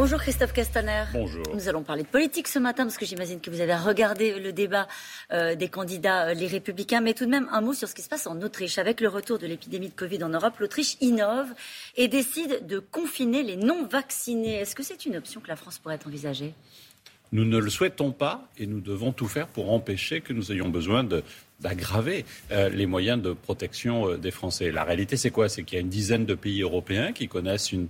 Bonjour Christophe Castaner. Bonjour. Nous allons parler de politique ce matin parce que j'imagine que vous avez regardé le débat euh, des candidats, euh, les républicains. Mais tout de même, un mot sur ce qui se passe en Autriche. Avec le retour de l'épidémie de Covid en Europe, l'Autriche innove et décide de confiner les non-vaccinés. Est-ce que c'est une option que la France pourrait envisager? Nous ne le souhaitons pas et nous devons tout faire pour empêcher que nous ayons besoin d'aggraver euh, les moyens de protection des Français. La réalité, c'est quoi? C'est qu'il y a une dizaine de pays européens qui connaissent une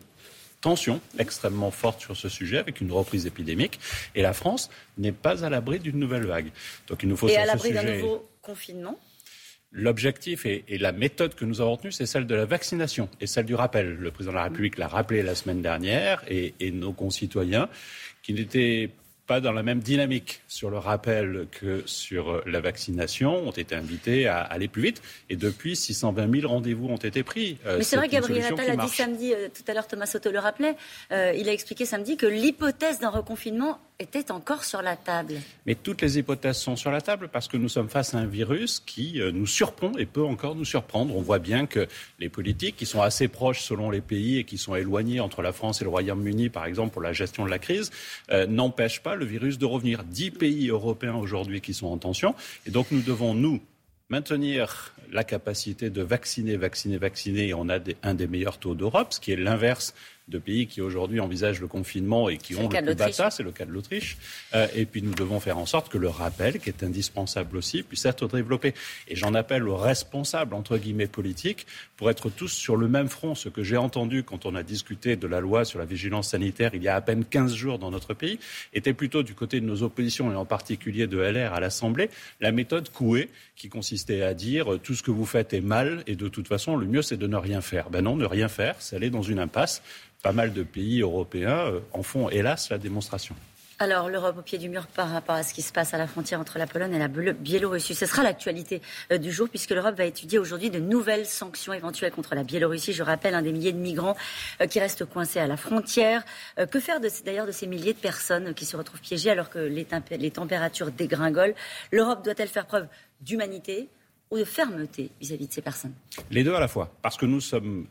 tension extrêmement forte sur ce sujet avec une reprise épidémique. Et la France n'est pas à l'abri d'une nouvelle vague. Donc il nous faut et à l'abri d'un nouveau confinement? L'objectif et, la méthode que nous avons retenue, c'est celle de la vaccination et celle du rappel. Le président de la République l'a rappelé la semaine dernière et, et nos concitoyens qui n'étaient pas dans la même dynamique sur le rappel que sur la vaccination, ont été invités à aller plus vite. Et depuis, 620 000 rendez-vous ont été pris. Euh, Mais c'est vrai, Gabriel Attal a dit samedi, euh, tout à l'heure Thomas Soto le rappelait, euh, il a expliqué samedi que l'hypothèse d'un reconfinement était encore sur la table. Mais toutes les hypothèses sont sur la table parce que nous sommes face à un virus qui nous surprend et peut encore nous surprendre. On voit bien que les politiques, qui sont assez proches selon les pays et qui sont éloignés entre la France et le Royaume-Uni, par exemple, pour la gestion de la crise, n'empêchent pas le virus de revenir. Dix pays européens aujourd'hui qui sont en tension. Et donc nous devons, nous, maintenir la capacité de vacciner, vacciner, vacciner. Et on a un des meilleurs taux d'Europe, ce qui est l'inverse de pays qui aujourd'hui envisagent le confinement et qui ont le, le plus bas c'est le cas de l'Autriche. Euh, et puis nous devons faire en sorte que le rappel, qui est indispensable aussi, puisse être développé. Et j'en appelle aux responsables, entre guillemets, politiques, pour être tous sur le même front. Ce que j'ai entendu quand on a discuté de la loi sur la vigilance sanitaire il y a à peine 15 jours dans notre pays, était plutôt du côté de nos oppositions, et en particulier de LR à l'Assemblée, la méthode Coué, qui consistait à dire tout ce que vous faites est mal et de toute façon, le mieux c'est de ne rien faire. Ben non, ne rien faire, c'est aller dans une impasse pas mal de pays européens euh, en font, hélas, la démonstration. Alors, l'Europe au pied du mur par rapport à ce qui se passe à la frontière entre la Pologne et la Biélorussie. Ce sera l'actualité euh, du jour puisque l'Europe va étudier aujourd'hui de nouvelles sanctions éventuelles contre la Biélorussie. Je rappelle un des milliers de migrants euh, qui restent coincés à la frontière. Que faire d'ailleurs de, ces milliers de personnes qui se retrouvent piégées alors que les, les températures dégringolent? L'Europe doit-elle faire preuve d'humanité ou de fermeté vis à -vis de ces personnes? Les deux à la fois. Parce que nous sommes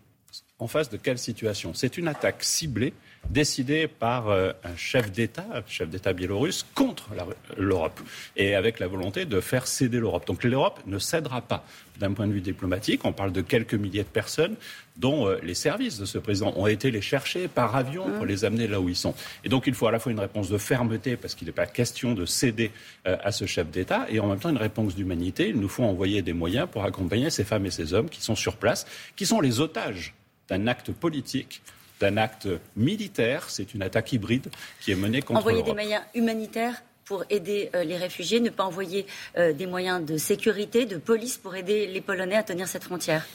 en face de quelle situation? C'est une attaque ciblée décidée par euh, un chef d'État, chef d'État biélorusse, contre l'Europe, et avec la volonté de faire céder l'Europe. Donc l'Europe ne cédera pas d'un point de vue diplomatique. On parle de quelques milliers de personnes dont euh, les services de ce président ont été les chercher par avion pour mmh. les amener là où ils sont. Et donc il faut à la fois une réponse de fermeté, parce qu'il n'est pas question de céder euh, à ce chef d'État, et en même temps une réponse d'humanité. Il nous faut envoyer des moyens pour accompagner ces femmes et ces hommes qui sont sur place, qui sont les otages d'un acte politique d'un acte militaire. C'est une attaque hybride qui est menée contre Envoyer des moyens humanitaires pour aider euh, les réfugiés, ne pas envoyer euh, des moyens de sécurité, de police pour aider les Polonais à tenir cette frontière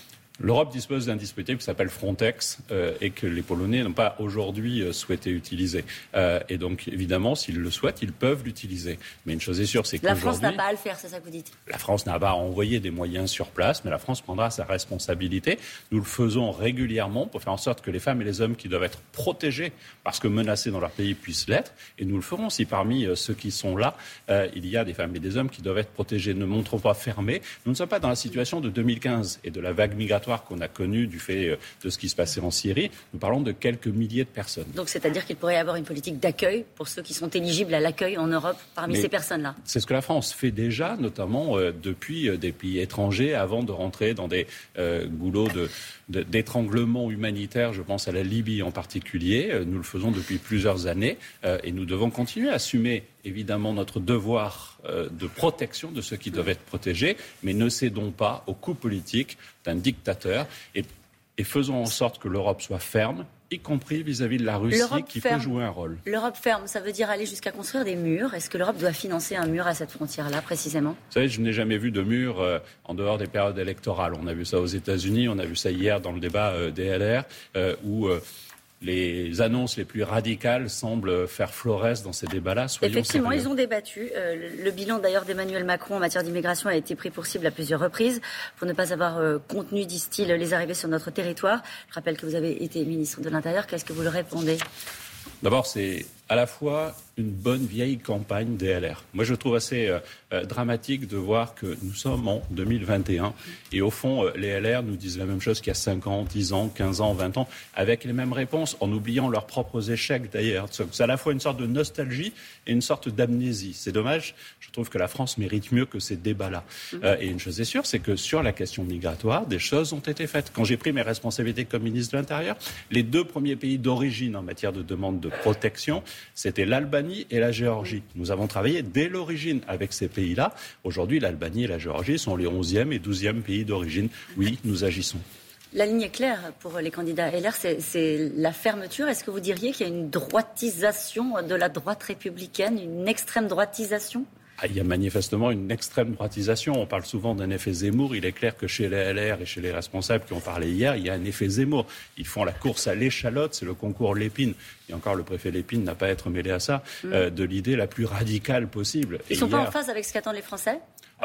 L'Europe dispose d'un dispositif qui s'appelle Frontex euh, et que les Polonais n'ont pas aujourd'hui euh, souhaité utiliser. Euh, et donc, évidemment, s'ils le souhaitent, ils peuvent l'utiliser. Mais une chose est sûre, c'est que la France n'a pas à le faire, c'est ça que vous dites? La France n'a pas à envoyer des moyens sur place, mais la France prendra sa responsabilité. Nous le faisons régulièrement pour faire en sorte que les femmes et les hommes qui doivent être protégés parce que menacés dans leur pays puissent l'être. Et nous le ferons si parmi ceux qui sont là, il y a des femmes et des hommes qui doivent être protégés. Ne montrons pas fermés. Nous ne sommes pas dans la situation de 2015 et de la vague migratoire qu'on a connu du fait euh, de ce qui se passait en Syrie, nous parlons de quelques milliers de personnes. Donc c'est-à-dire qu'il pourrait y avoir une politique d'accueil pour ceux qui sont éligibles à l'accueil en Europe parmi ces personnes-là C'est ce que la France fait déjà, notamment euh, depuis euh, des pays étrangers, avant de rentrer dans des goulots d'étranglement humanitaire, je pense à la Libye en particulier. Nous le faisons depuis plusieurs années et nous devons continuer à assumer évidemment notre devoir euh, de protection de ceux qui doivent être protégés, mais ne cédons pas au coup politique d'un dictateur et, faisons en sorte que l'Europe soit ferme, y compris vis-à-vis de la Russie qui peut jouer un rôle. L'Europe ferme, ça veut dire aller jusqu'à construire des murs. Est-ce que l'Europe doit financer un mur à cette frontière-là, précisément? Vous savez, je n'ai jamais vu de mur euh, en dehors des périodes électorales. On a vu ça aux États-Unis, on a vu ça hier dans le débat euh, DLR, où les annonces les plus radicales semblent faire florès dans ces débats-là. Effectivement, ils ont débattu. Euh, le bilan d'ailleurs d'Emmanuel Macron en matière d'immigration a été pris pour cible à plusieurs reprises pour ne pas avoir euh, contenu, disent-ils, les arrivées sur notre territoire. Je rappelle que vous avez été ministre de l'Intérieur. Qu'est-ce que vous leur répondez? D'abord, c'est à la fois une bonne vieille campagne DLR. Moi, je trouve assez euh, euh, dramatique de voir que nous sommes en 2021 et au fond, euh, les LR nous disent la même chose qu'il y a 5 ans, 10 ans, 15 ans, 20 ans, avec les mêmes réponses, en oubliant leurs propres échecs d'ailleurs. C'est à la fois une sorte de nostalgie et une sorte d'amnésie. C'est dommage. Je trouve que la France mérite mieux que ces débats-là. Mmh. et une chose est sûre, c'est que sur la question migratoire, des choses ont été faites. Quand j'ai pris mes responsabilités comme ministre de l'Intérieur, les deux premiers pays d'origine en matière de demande de protection, c'était l'Albanie et la Géorgie. Nous avons travaillé dès l'origine avec ces pays-là. Aujourd'hui, l'Albanie et la Géorgie sont les 11e et 12e pays d'origine. Oui, nous agissons. La ligne est claire pour les candidats LR, c'est la fermeture. Est-ce que vous diriez qu'il y a une droitisation de la droite républicaine, une extrême droitisation? Ah, il y a manifestement une extrême droitisation. On parle souvent d'un effet Zemmour. Il est clair que chez les LR et chez les responsables qui ont parlé hier, il y a un effet Zemmour. Ils font la course à l'échalote, c'est le concours Lépine. Et encore, le préfet Lépine n'a pas à être mêlé à ça, mm. euh, de l'idée la plus radicale possible. Ils ne sont pas en phase avec ce qu'attendent les Français?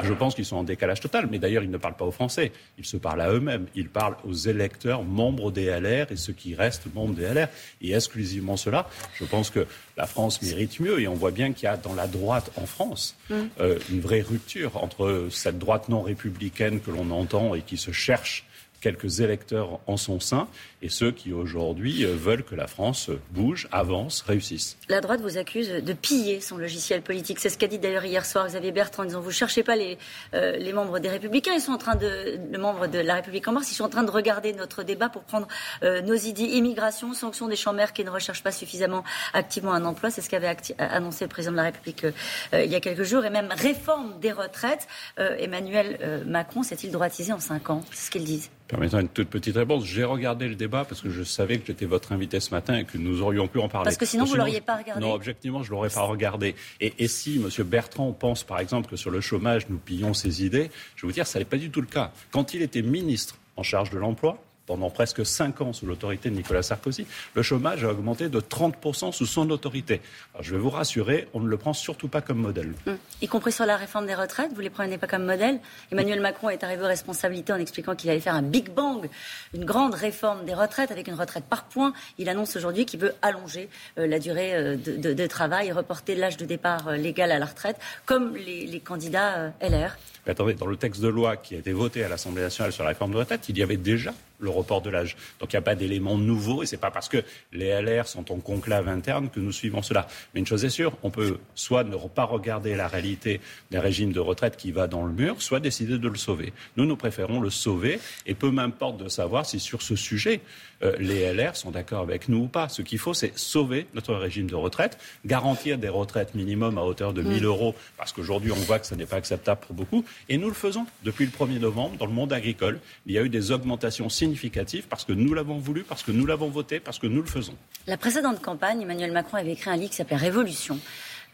Je pense qu'ils sont en décalage total, mais d'ailleurs, ils ne parlent pas aux Français. Ils se parlent à eux-mêmes. Ils parlent aux électeurs membres des LR et ceux qui restent membres des LR. Et exclusivement cela, je pense que la France mérite mieux. Et on voit bien qu'il y a dans la droite en France mm. euh, une vraie rupture entre cette droite non républicaine que l'on entend et qui se cherche quelques électeurs en son sein et ceux qui aujourd'hui euh, veulent que la France bouge, avance, réussisse. La droite vous accuse de piller son logiciel politique. C'est ce qu'a dit d'ailleurs hier soir Xavier Bertrand en disant vous cherchez pas les, euh, les membres des Républicains, ils sont en train de les membres de la République en marche, ils sont en train de regarder notre débat pour prendre euh, nos idées immigration, sanction des chambres qui ne recherchent pas suffisamment activement un emploi. C'est ce qu'avait annoncé le président de la République il y a quelques jours et même réforme des retraites. Emmanuel Macron s'est-il droitisé en cinq ans? C'est ce qu'ils disent. Permettez une toute petite réponse. J'ai regardé le débat parce que je savais que j'étais votre invité ce matin et que nous aurions pu en parler. Parce que sinon, vous ne l'auriez pas regardé. Non, objectivement, je ne l'aurais pas regardé. Et, et, si M. Bertrand pense, par exemple, que sur le chômage, nous pillons ses idées, je vais vous dire, ça n'est pas du tout le cas. Quand il était ministre en charge de l'emploi, pendant presque cinq ans sous l'autorité de Nicolas Sarkozy, le chômage a augmenté de 30% sous son autorité. je vais vous rassurer, on ne le prend surtout pas comme modèle. Hum. Y compris sur la réforme des retraites, vous ne les prenez pas comme modèle. Emmanuel Macron est arrivé aux responsabilités en expliquant qu'il allait faire un big bang, une grande réforme des retraites avec une retraite par points. Il annonce aujourd'hui qu'il veut allonger euh, la durée euh, de, travail et reporter l'âge de départ euh, légal à la retraite, comme les candidats LR. Mais attendez, dans le texte de loi qui a été voté à l'Assemblée nationale sur la réforme de retraite, il y avait déjà le report de l'âge. Donc il n'y a pas d'éléments nouveaux et ce n'est pas parce que les LR sont en conclave interne que nous suivons cela. Mais une chose est sûre, on peut soit ne pas regarder la réalité d'un régime de retraite qui va dans le mur, soit décider de le sauver. Nous, nous préférons le sauver et peu m'importe de savoir si sur ce sujet, euh, les LR sont d'accord avec nous ou pas. Ce qu'il faut, c'est sauver notre régime de retraite, garantir des retraites minimum à hauteur de 1000 mm. euros, parce qu'aujourd'hui, on voit que ce n'est pas acceptable pour beaucoup. Et nous le faisons depuis le 1er novembre dans le monde agricole. Il y a eu des augmentations significatives parce que nous l'avons voulu, parce que nous l'avons voté, parce que nous le faisons. La précédente campagne, Emmanuel Macron avait écrit un livre qui s'appelait Révolution.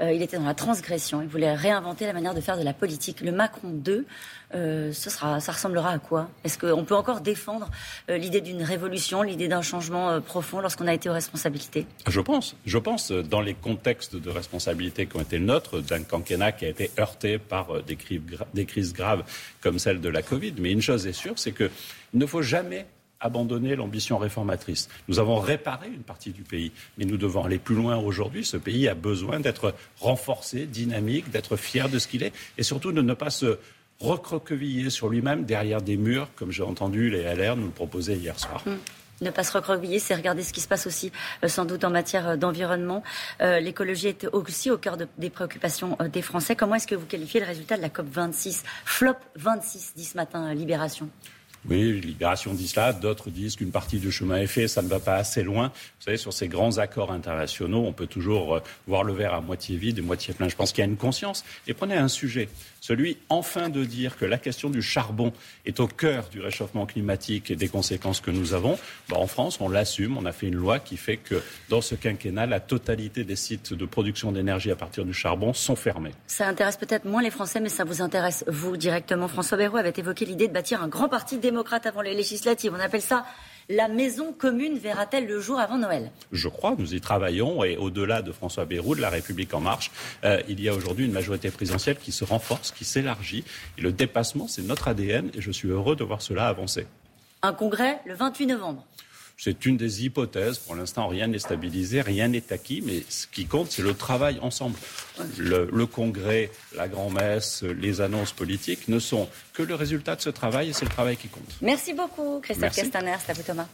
Euh, il était dans la transgression. Il voulait réinventer la manière de faire de la politique. Le Macron 2, euh, ce sera, ça ressemblera à quoi? Est-ce qu'on peut encore défendre euh, l'idée d'une révolution, l'idée d'un changement profond lorsqu'on a été aux responsabilités? Je pense. Je pense, dans les contextes de responsabilité qui ont été le nôtre, d'un quinquennat qui a été heurté par des crises graves comme celle de la Covid. Mais une chose est sûre, c'est qu'il ne faut jamais abandonner l'ambition réformatrice. Nous avons réparé une partie du pays, mais nous devons aller plus loin aujourd'hui. Ce pays a besoin d'être renforcé, dynamique, d'être fier de ce qu'il est, et surtout de ne pas se recroqueviller sur lui-même derrière des murs, comme j'ai entendu les LR nous le proposer hier soir. Hum. Ne pas se recroqueviller, c'est regarder ce qui se passe aussi, euh, sans doute en matière euh, d'environnement. Euh, l'écologie est aussi au cœur des préoccupations des Français. Comment est-ce que vous qualifiez le résultat de la COP 26 Flop 26, dit ce matin Libération? Oui, Libération cela, d'autres disent qu'une partie du chemin est fait, ça ne va pas assez loin. Vous savez, sur ces grands accords internationaux, on peut toujours euh, voir le verre à moitié vide et moitié plein. Je pense qu'il y a une conscience. Et prenez un sujet, celui enfin de dire que la question du charbon est au cœur du réchauffement climatique et des conséquences que nous avons. Bah, en France, on l'assume, on a fait une loi qui fait que dans ce quinquennat, la totalité des sites de production d'énergie à partir du charbon sont fermés. Ça intéresse peut-être moins les Français, mais ça vous intéresse, vous, directement. François Bayrou avait évoqué l'idée de bâtir un grand parti démocratique démocrates avant les législatives. On appelle ça la maison commune verra-t-elle le jour avant Noël? Je crois, nous y travaillons et au-delà de François Bayrou, de La République en marche, euh, il y a aujourd'hui une majorité présidentielle qui se renforce, qui s'élargit. Et le dépassement, c'est notre ADN et je suis heureux de voir cela avancer. Un congrès le 28 novembre c'est une des hypothèses. Pour l'instant, rien n'est stabilisé, rien n'est acquis, mais ce qui compte, c'est le travail ensemble. Le, le congrès, la grand-messe, les annonces politiques ne sont que le résultat de ce travail et c'est le travail qui compte. Merci beaucoup, Christophe Castaner. C'est à vous, Thomas.